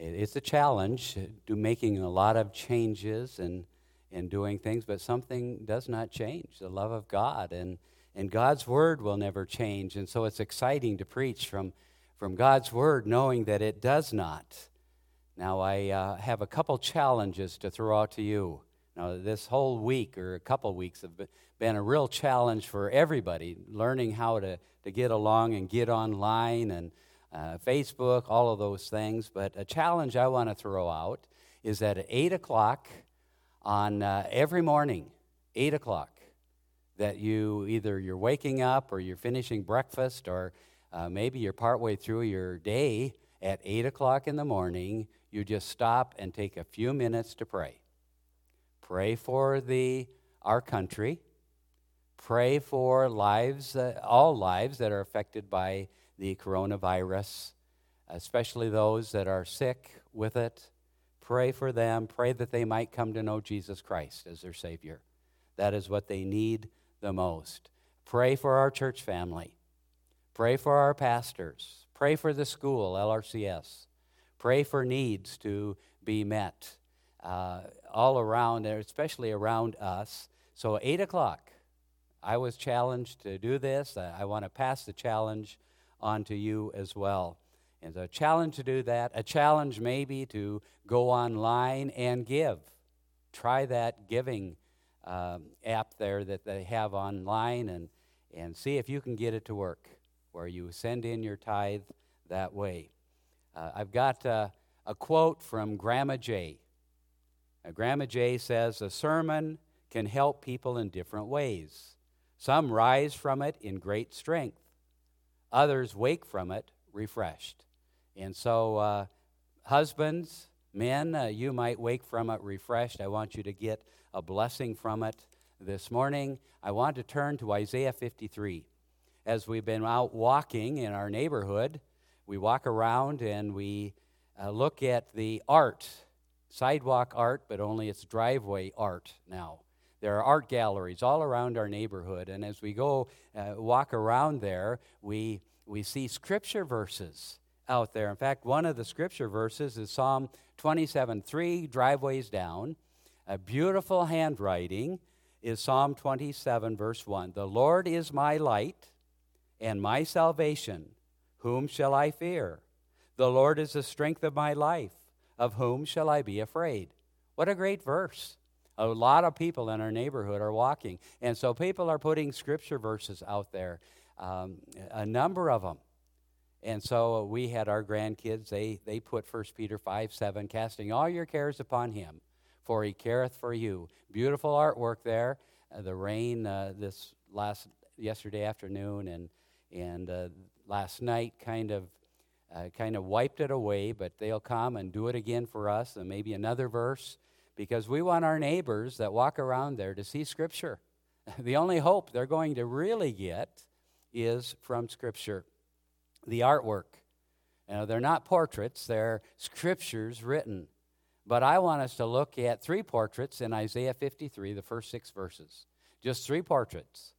it's a challenge uh, do making a lot of changes and, and doing things, but something does not change the love of God. And, and God's word will never change. And so it's exciting to preach from, from God's word, knowing that it does not. Now, I uh, have a couple challenges to throw out to you. Now, this whole week or a couple weeks have been a real challenge for everybody, learning how to, to get along and get online and uh, Facebook, all of those things. But a challenge I want to throw out is that at 8 o'clock on uh, every morning, 8 o'clock, that you either you're waking up or you're finishing breakfast or uh, maybe you're partway through your day at 8 o'clock in the morning, you just stop and take a few minutes to pray. Pray for the, our country. Pray for lives, uh, all lives that are affected by the coronavirus, especially those that are sick with it. Pray for them. Pray that they might come to know Jesus Christ as their Savior. That is what they need the most. Pray for our church family. Pray for our pastors. Pray for the school, LRCS. Pray for needs to be met uh, all around, especially around us. So, 8 o'clock, I was challenged to do this. I want to pass the challenge on to you as well. It's a challenge to do that, a challenge maybe to go online and give. Try that giving um, app there that they have online and, and see if you can get it to work where you send in your tithe that way. Uh, I've got uh, a quote from Grandma J. Now, Grandma J says, A sermon can help people in different ways. Some rise from it in great strength, others wake from it refreshed. And so, uh, husbands, men, uh, you might wake from it refreshed. I want you to get a blessing from it this morning. I want to turn to Isaiah 53. As we've been out walking in our neighborhood, we walk around and we uh, look at the art, sidewalk art, but only it's driveway art now. There are art galleries all around our neighborhood, and as we go uh, walk around there, we, we see scripture verses out there. In fact, one of the scripture verses is Psalm 27 3, driveways down. A beautiful handwriting is Psalm 27, verse 1. The Lord is my light and my salvation. Whom shall I fear? The Lord is the strength of my life. Of whom shall I be afraid? What a great verse. A lot of people in our neighborhood are walking. And so people are putting scripture verses out there, um, a number of them. And so we had our grandkids, they, they put 1 Peter 5 7, casting all your cares upon him, for he careth for you. Beautiful artwork there. Uh, the rain uh, this last yesterday afternoon and, and uh, last night kind of uh, kind of wiped it away, but they'll come and do it again for us, and maybe another verse because we want our neighbors that walk around there to see Scripture. the only hope they're going to really get is from Scripture. The artwork. You know, they're not portraits, they're scriptures written. But I want us to look at three portraits in Isaiah 53, the first six verses. Just three portraits.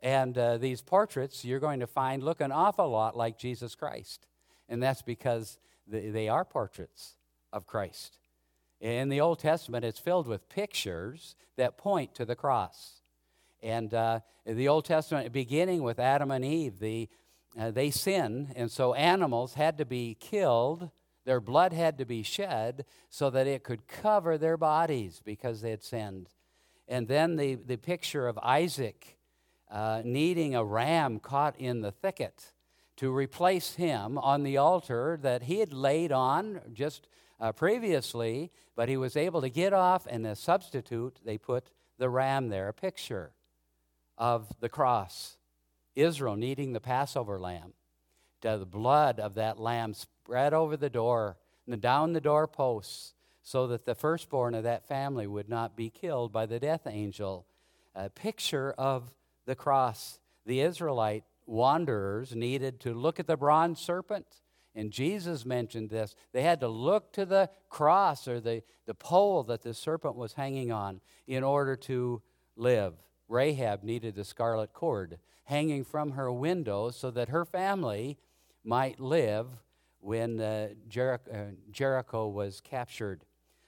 And uh, these portraits you're going to find look an awful lot like Jesus Christ. And that's because they are portraits of Christ. In the Old Testament, it's filled with pictures that point to the cross. And uh, the Old Testament, beginning with Adam and Eve, the, uh, they sinned, and so animals had to be killed. Their blood had to be shed so that it could cover their bodies because they had sinned. And then the, the picture of Isaac uh, needing a ram caught in the thicket to replace him on the altar that he had laid on just uh, previously, but he was able to get off, and as substitute, they put the ram there, a picture of the cross. Israel needing the Passover lamb. The blood of that lamb spread over the door and down the doorposts so that the firstborn of that family would not be killed by the death angel. A picture of the cross. The Israelite wanderers needed to look at the bronze serpent and Jesus mentioned this. They had to look to the cross or the, the pole that the serpent was hanging on in order to live. Rahab needed the scarlet cord hanging from her window so that her family might live when uh, Jericho, uh, Jericho was captured.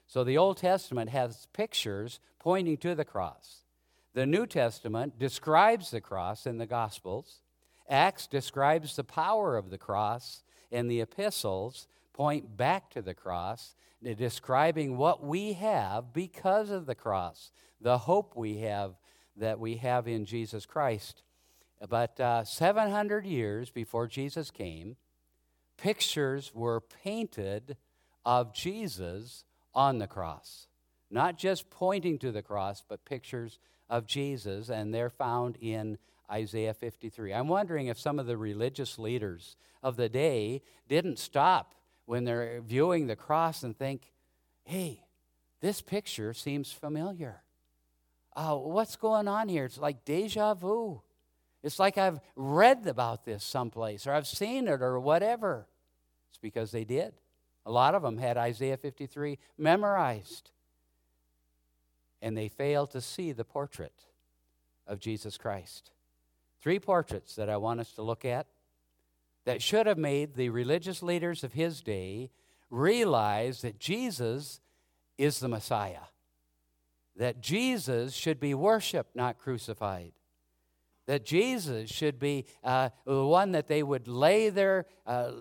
So the Old Testament has pictures pointing to the cross. The New Testament describes the cross in the Gospels. Acts describes the power of the cross, and the epistles point back to the cross, describing what we have because of the cross, the hope we have that we have in Jesus Christ. But uh, 700 years before Jesus came, pictures were painted of Jesus on the cross. Not just pointing to the cross, but pictures of Jesus, and they're found in Isaiah 53. I'm wondering if some of the religious leaders of the day didn't stop when they're viewing the cross and think, hey, this picture seems familiar. Uh, what's going on here? It's like deja vu. It's like I've read about this someplace or I've seen it or whatever. It's because they did. A lot of them had Isaiah 53 memorized. And they failed to see the portrait of Jesus Christ. Three portraits that I want us to look at that should have made the religious leaders of his day realize that Jesus is the Messiah, that Jesus should be worshiped, not crucified. That Jesus should be uh, the one that they would lay their, uh,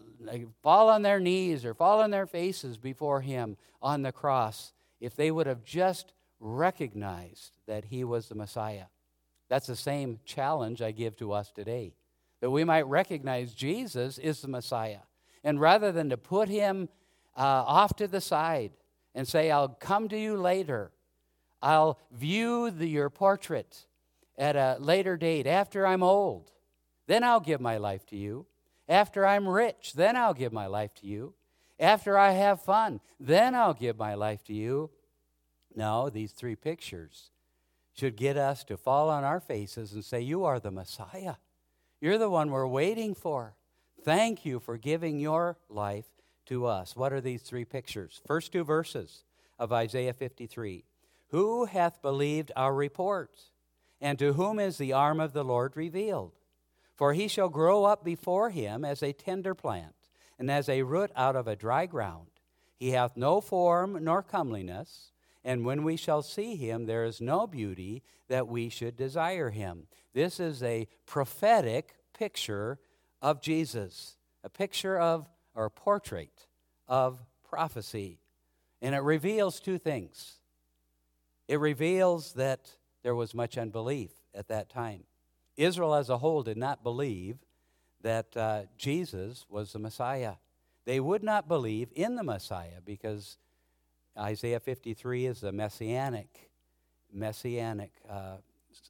fall on their knees or fall on their faces before Him on the cross if they would have just recognized that He was the Messiah. That's the same challenge I give to us today that we might recognize Jesus is the Messiah. And rather than to put him uh, off to the side and say, I'll come to you later, I'll view the, your portrait at a later date after I'm old, then I'll give my life to you. After I'm rich, then I'll give my life to you. After I have fun, then I'll give my life to you. No, these three pictures should get us to fall on our faces and say, You are the Messiah. You're the one we're waiting for. Thank you for giving your life to us. What are these three pictures? First two verses of Isaiah 53. Who hath believed our report? And to whom is the arm of the Lord revealed? For he shall grow up before him as a tender plant, and as a root out of a dry ground. He hath no form nor comeliness, and when we shall see him, there is no beauty that we should desire him. This is a prophetic picture of Jesus, a picture of, or a portrait of prophecy. And it reveals two things. It reveals that there was much unbelief at that time. Israel as a whole did not believe that uh, Jesus was the Messiah. They would not believe in the Messiah because Isaiah 53 is a messianic, messianic uh,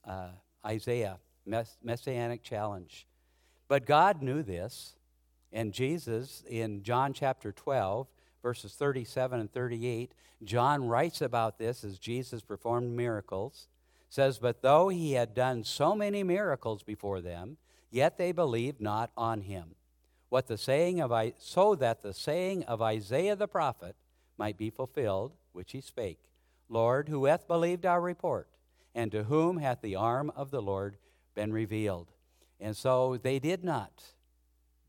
uh, Isaiah, mess, messianic challenge. But God knew this, and Jesus, in John chapter 12, verses 37 and 38, John writes about this as Jesus performed miracles. Says, But though he had done so many miracles before them, yet they believed not on him. What the saying of I, so that the saying of Isaiah the prophet might be fulfilled, which he spake, Lord, who hath believed our report? and to whom hath the arm of the Lord been revealed? And so they did not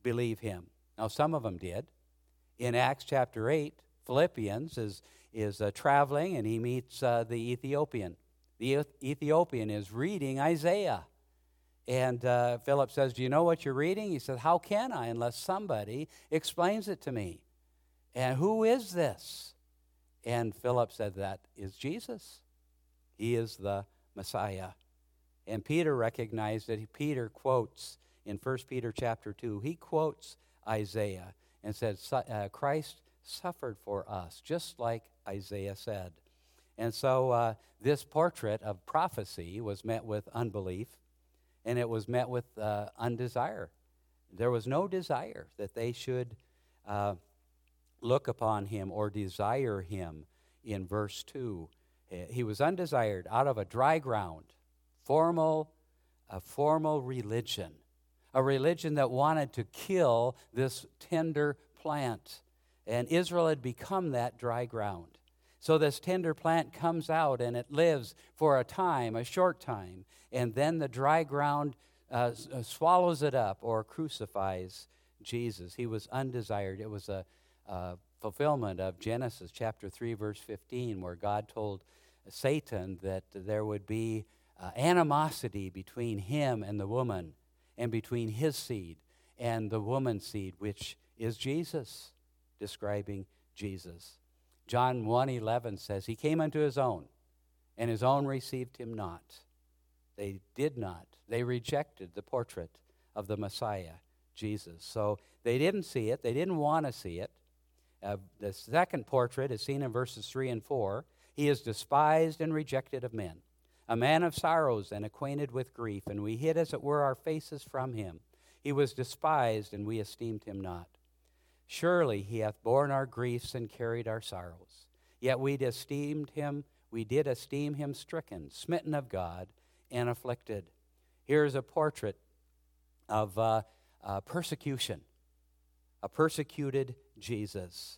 believe him. Now, some of them did. In Acts chapter 8, Philippians is, is uh, traveling and he meets uh, the Ethiopian. The Ethiopian is reading Isaiah. And uh, Philip says, Do you know what you're reading? He says, How can I unless somebody explains it to me? And who is this? And Philip said, That is Jesus. He is the Messiah. And Peter recognized that Peter quotes in 1 Peter chapter 2, he quotes Isaiah and says, uh, Christ suffered for us, just like Isaiah said. And so uh, this portrait of prophecy was met with unbelief and it was met with uh, undesire. There was no desire that they should uh, look upon him or desire him in verse 2 Eh, he was undesired out of a dry ground, formal, a formal religion, a religion that wanted to kill this tender plant. And Israel had become that dry ground. So this tender plant comes out and it lives for a time, a short time, and then the dry ground uh, uh swallows it up or crucifies Jesus. He was undesired. It was a, a fulfillment of Genesis chapter 3, verse 15, where God told Satan that there would be uh, animosity between him and the woman, and between his seed and the woman's seed, which is Jesus, describing Jesus. John 1:11 says, "He came unto his own, and his own received him not." They did not. They rejected the portrait of the Messiah, Jesus. So they didn't see it. They didn't want to see it. Uh, the second portrait is seen in verses 3 and 4. He is despised and rejected of men, a man of sorrows and acquainted with grief, and we hid, as it were, our faces from him. He was despised, and we esteemed him not. Surely he hath borne our griefs and carried our sorrows. Yet we esteemed him, we did esteem him stricken, smitten of God, and afflicted. Here's a portrait of uh, uh, persecution, a persecuted Jesus.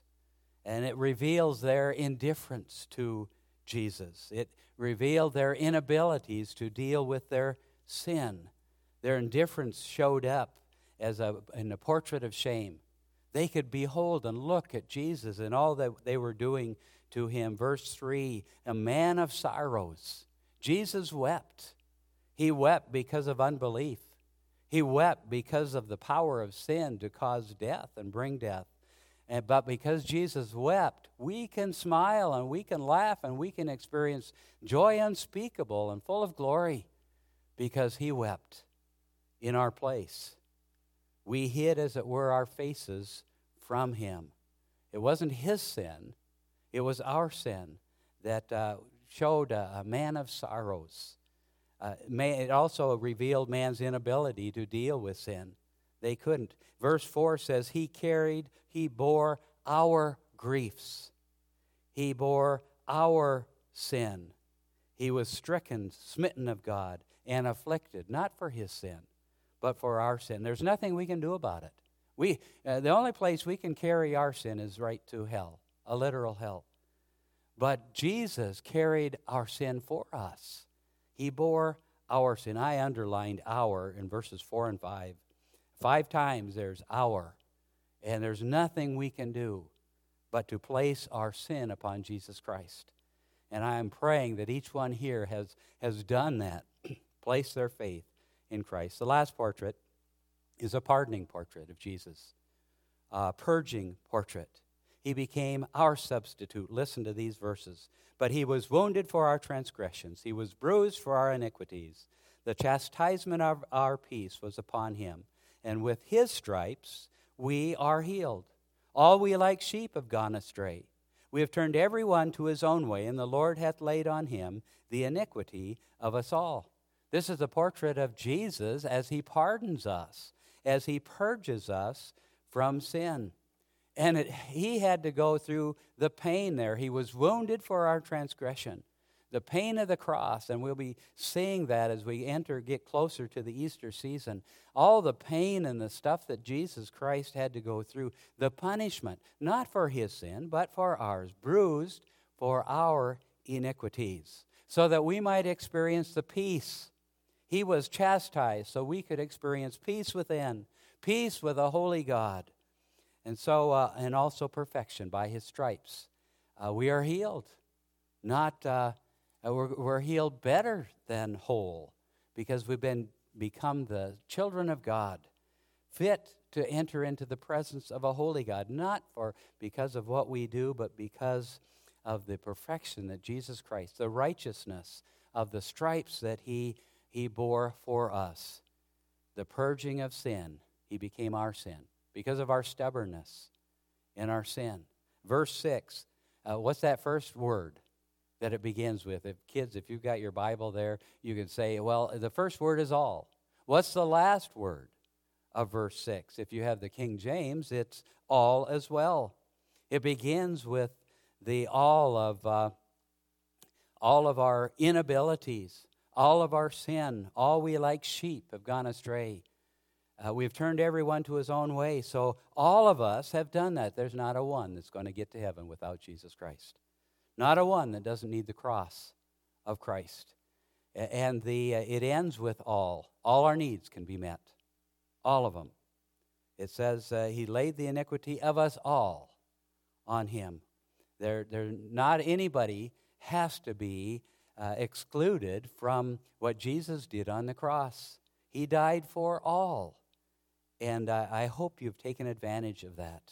And it reveals their indifference to Jesus. It revealed their inabilities to deal with their sin. Their indifference showed up as a, in a portrait of shame. They could behold and look at Jesus and all that they were doing to him. Verse 3 A man of sorrows. Jesus wept. He wept because of unbelief. He wept because of the power of sin to cause death and bring death. And, but because Jesus wept, we can smile and we can laugh and we can experience joy unspeakable and full of glory because he wept in our place. We hid, as it were, our faces from him. It wasn't his sin, it was our sin that uh, showed a, a man of sorrows uh, may, it also revealed man's inability to deal with sin. They couldn't. Verse 4 says, He carried, He bore our griefs. He bore our sin. He was stricken, smitten of God, and afflicted, not for his sin, but for our sin. There's nothing we can do about it. We, uh, the only place we can carry our sin is right to hell, a literal hell. But Jesus carried our sin for us. He bore our sin. I underlined our in verses 4 and 5. Five times there's our. And there's nothing we can do but to place our sin upon Jesus Christ. And I am praying that each one here has, has done that, placed their faith in Christ. The last portrait is a pardoning portrait of Jesus, a purging portrait. He became our substitute. Listen to these verses. But he was wounded for our transgressions, he was bruised for our iniquities. The chastisement of our peace was upon him, and with his stripes we are healed. All we like sheep have gone astray. We have turned every one to his own way, and the Lord hath laid on him the iniquity of us all. This is a portrait of Jesus as he pardons us, as he purges us from sin. And it, he had to go through the pain there. He was wounded for our transgression, the pain of the cross. And we'll be seeing that as we enter, get closer to the Easter season. All the pain and the stuff that Jesus Christ had to go through, the punishment, not for his sin, but for ours, bruised for our iniquities, so that we might experience the peace. He was chastised so we could experience peace within, peace with a holy God. And so, uh, and also perfection by his stripes. Uh, we are healed. Not, uh, uh, we're, we're healed better than whole because we've been become the children of God, fit to enter into the presence of a holy God, not for because of what we do, but because of the perfection that Jesus Christ, the righteousness of the stripes that he, he bore for us, the purging of sin, he became our sin because of our stubbornness and our sin. Verse 6, uh, what's that first word that it begins with? If kids, if you've got your Bible there, you can say, well, the first word is all. What's the last word of verse 6? If you have the King James, it's all as well. It begins with the all of uh, all of our inabilities, all of our sin, all we like sheep have gone astray. Uh, we've turned everyone to his own way. So all of us have done that. There's not a one that's going to get to heaven without Jesus Christ. Not a one that doesn't need the cross of Christ. And the, uh, it ends with all. All our needs can be met. All of them. It says uh, he laid the iniquity of us all on him. There, there, not anybody has to be uh, excluded from what Jesus did on the cross. He died for all. And uh, I hope you've taken advantage of that.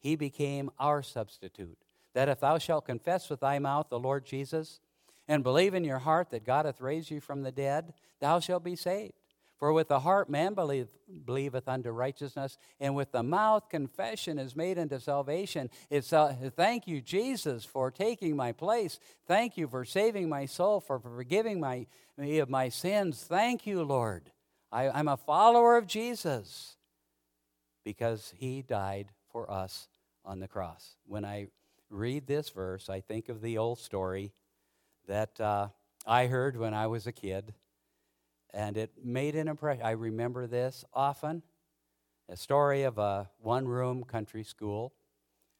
He became our substitute. That if thou shalt confess with thy mouth the Lord Jesus, and believe in your heart that God hath raised you from the dead, thou shalt be saved. For with the heart man believe, believeth unto righteousness, and with the mouth confession is made unto salvation. It's uh, thank you, Jesus, for taking my place. Thank you for saving my soul, for forgiving my, me of my sins. Thank you, Lord. I, I'm a follower of Jesus because he died for us on the cross. When I read this verse, I think of the old story that uh, I heard when I was a kid and it made an impression. I remember this often a story of a one room country school.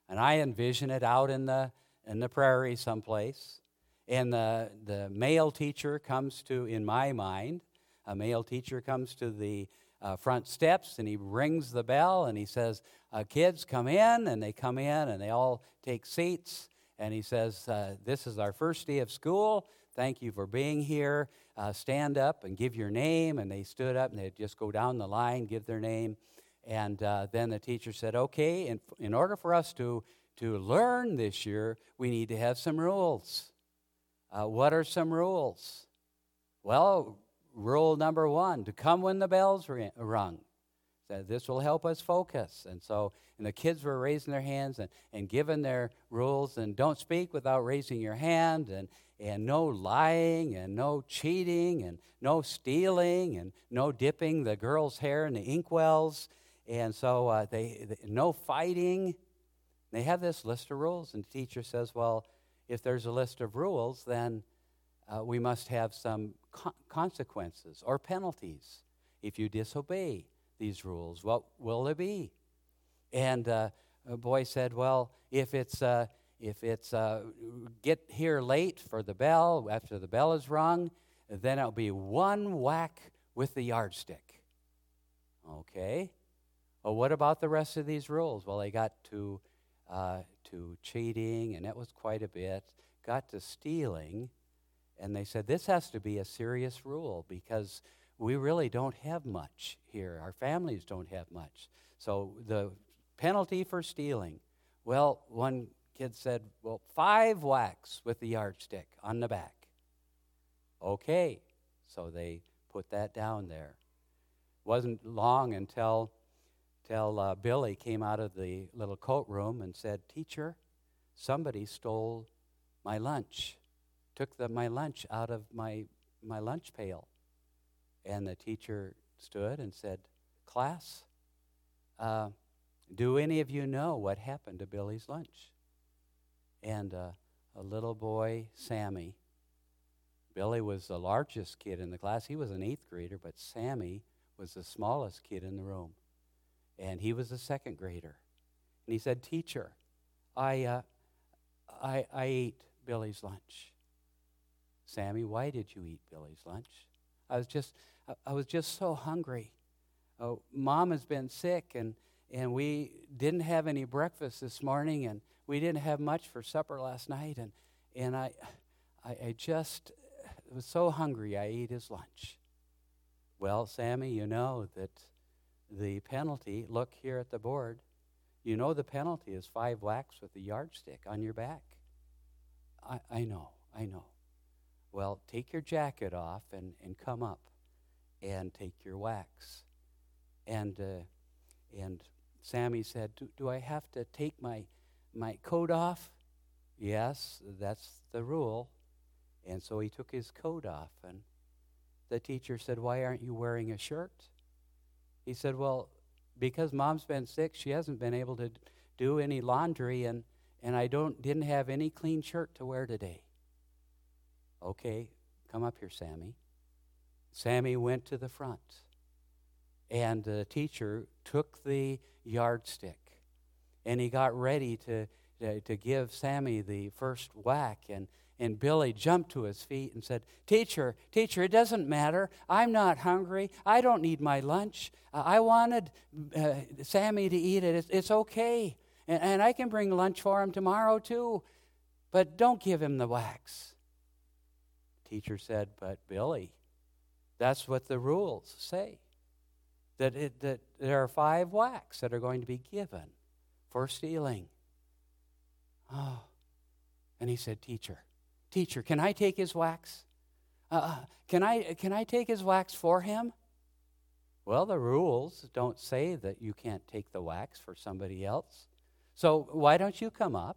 And I envision it out in the, in the prairie someplace. And the, the male teacher comes to, in my mind, a male teacher comes to the uh, front steps and he rings the bell and he says, uh, Kids, come in. And they come in and they all take seats. And he says, uh, This is our first day of school. Thank you for being here. Uh, stand up and give your name. And they stood up and they'd just go down the line, give their name. And uh, then the teacher said, okay, in, in order for us to, to learn this year, we need to have some rules. Uh, what are some rules? Well, rule number one to come when the bell's rung. That this will help us focus. And so, and the kids were raising their hands and, and giving their rules and don't speak without raising your hand and, and no lying and no cheating and no stealing and no dipping the girl's hair in the inkwells. And so uh, they, they, no fighting. They have this list of rules, and the teacher says, Well, if there's a list of rules, then uh, we must have some co- consequences or penalties if you disobey these rules. What will there be? And uh, a boy said, Well, if it's uh, if it's uh, get here late for the bell, after the bell is rung, then it'll be one whack with the yardstick. Okay. Well, what about the rest of these rules? Well, they got to uh, to cheating, and that was quite a bit. Got to stealing, and they said this has to be a serious rule because we really don't have much here. Our families don't have much. So the penalty for stealing. Well, one kid said, Well, five whacks with the yardstick on the back. Okay. So they put that down there. Wasn't long until, until uh, Billy came out of the little coat room and said, Teacher, somebody stole my lunch, took the, my lunch out of my, my lunch pail. And the teacher stood and said, Class, uh, do any of you know what happened to Billy's lunch? and uh, a little boy, Sammy. Billy was the largest kid in the class. He was an eighth grader, but Sammy was the smallest kid in the room. And he was a second grader. And he said, Teacher, I, uh, I, I ate Billy's lunch. Sammy, why did you eat Billy's lunch? I was just, I was just so hungry. Oh, Mom has been sick, and, and we didn't have any breakfast this morning, and we didn't have much for supper last night, and, and I, I, I just was so hungry I ate his lunch. Well, Sammy, you know that the penalty, look here at the board, you know the penalty is five whacks with a yardstick on your back. I, I know, I know. Well, take your jacket off and, and come up and take your whacks. And, uh, and Sammy said, do, do I have to take my my coat off? Yes, that's the rule. And so he took his coat off, and the teacher said, Why aren't you wearing a shirt? He said, Well, because mom's been sick, she hasn't been able to do any laundry, and, and I don't, didn't have any clean shirt to wear today. Okay, come up here, Sammy. Sammy went to the front, and the teacher took the yardstick and he got ready to, to, give Sammy the first whack. And, and Billy jumped to his feet and said, Teacher, teacher, it doesn't matter. I'm not hungry. I don't need my lunch. I wanted uh, Sammy to eat it. It's, it's okay. And, and I can bring lunch for him tomorrow, too. But don't give him the whacks. Teacher said, But Billy, that's what the rules say. That, it, that there are five whacks that are going to be given for stealing. Oh. And he said, Teacher, Teacher, can I take his whacks? Uh, uh, can, I, can I take his whacks for him? Well, the rules don't say that you can't take the whacks for somebody else. So why don't you come up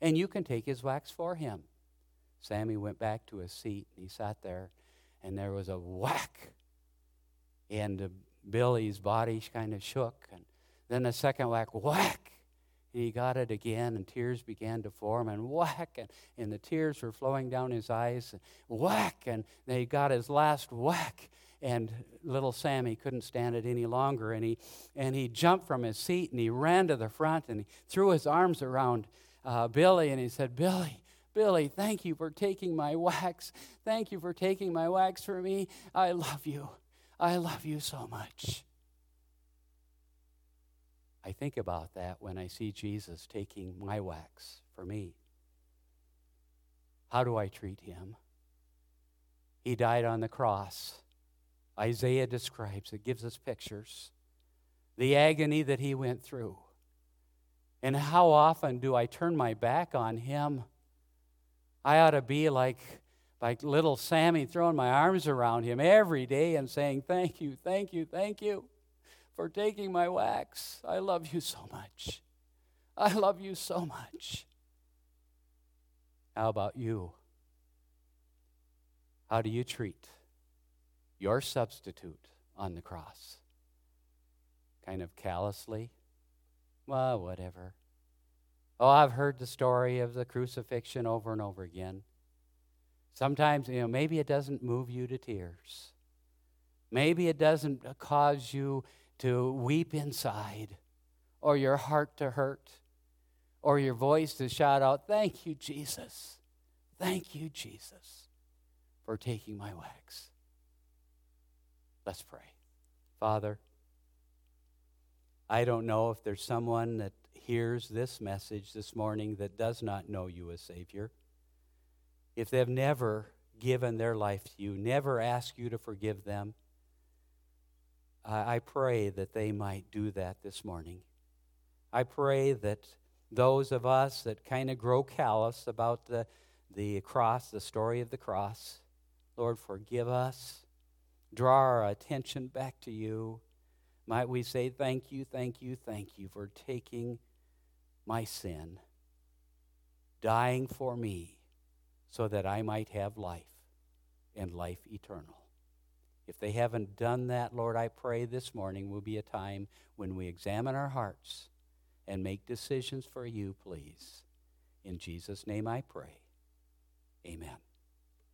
and you can take his whacks for him? Sammy went back to his seat and he sat there, and there was a whack. And Billy's body kind of shook. And then a second whack, whack. And he got it again, and tears began to form, and whack, and, and the tears were flowing down his eyes, and whack, and he got his last whack, and little Sammy couldn't stand it any longer, and he, and he jumped from his seat, and he ran to the front, and he threw his arms around uh, Billy, and he said, Billy, Billy, thank you for taking my whacks. Thank you for taking my whacks for me. I love you. I love you so much. I think about that when I see Jesus taking my whacks for me. How do I treat him? He died on the cross. Isaiah describes it, gives us pictures. The agony that he went through. And how often do I turn my back on him? I ought to be like, like little Sammy throwing my arms around him every day and saying, Thank you, thank you, thank you for taking my whacks. I love you so much. I love you so much. How about you? How do you treat your substitute on the cross? Kind of callously? Well, whatever. Oh, I've heard the story of the crucifixion over and over again. Sometimes, you know, maybe it doesn't move you to tears. Maybe it doesn't uh, cause you to weep inside, or your heart to hurt, or your voice to shout out, Thank you, Jesus. Thank you, Jesus, for taking my whacks. Let's pray. Father, I don't know if there's someone that hears this message this morning that does not know you as Savior. If they've never given their life to you, never asked you to forgive them, I pray that they might do that this morning. I pray that those of us that kind of grow callous about the, the cross, the story of the cross, Lord, forgive us. Draw our attention back to you. Might we say, Thank you, thank you, thank you for taking my sin, dying for me, so that I might have life and life eternal. If they haven't done that, Lord, I pray this morning will be a time when we examine our hearts and make decisions for you, please. In Jesus' name I pray. Amen.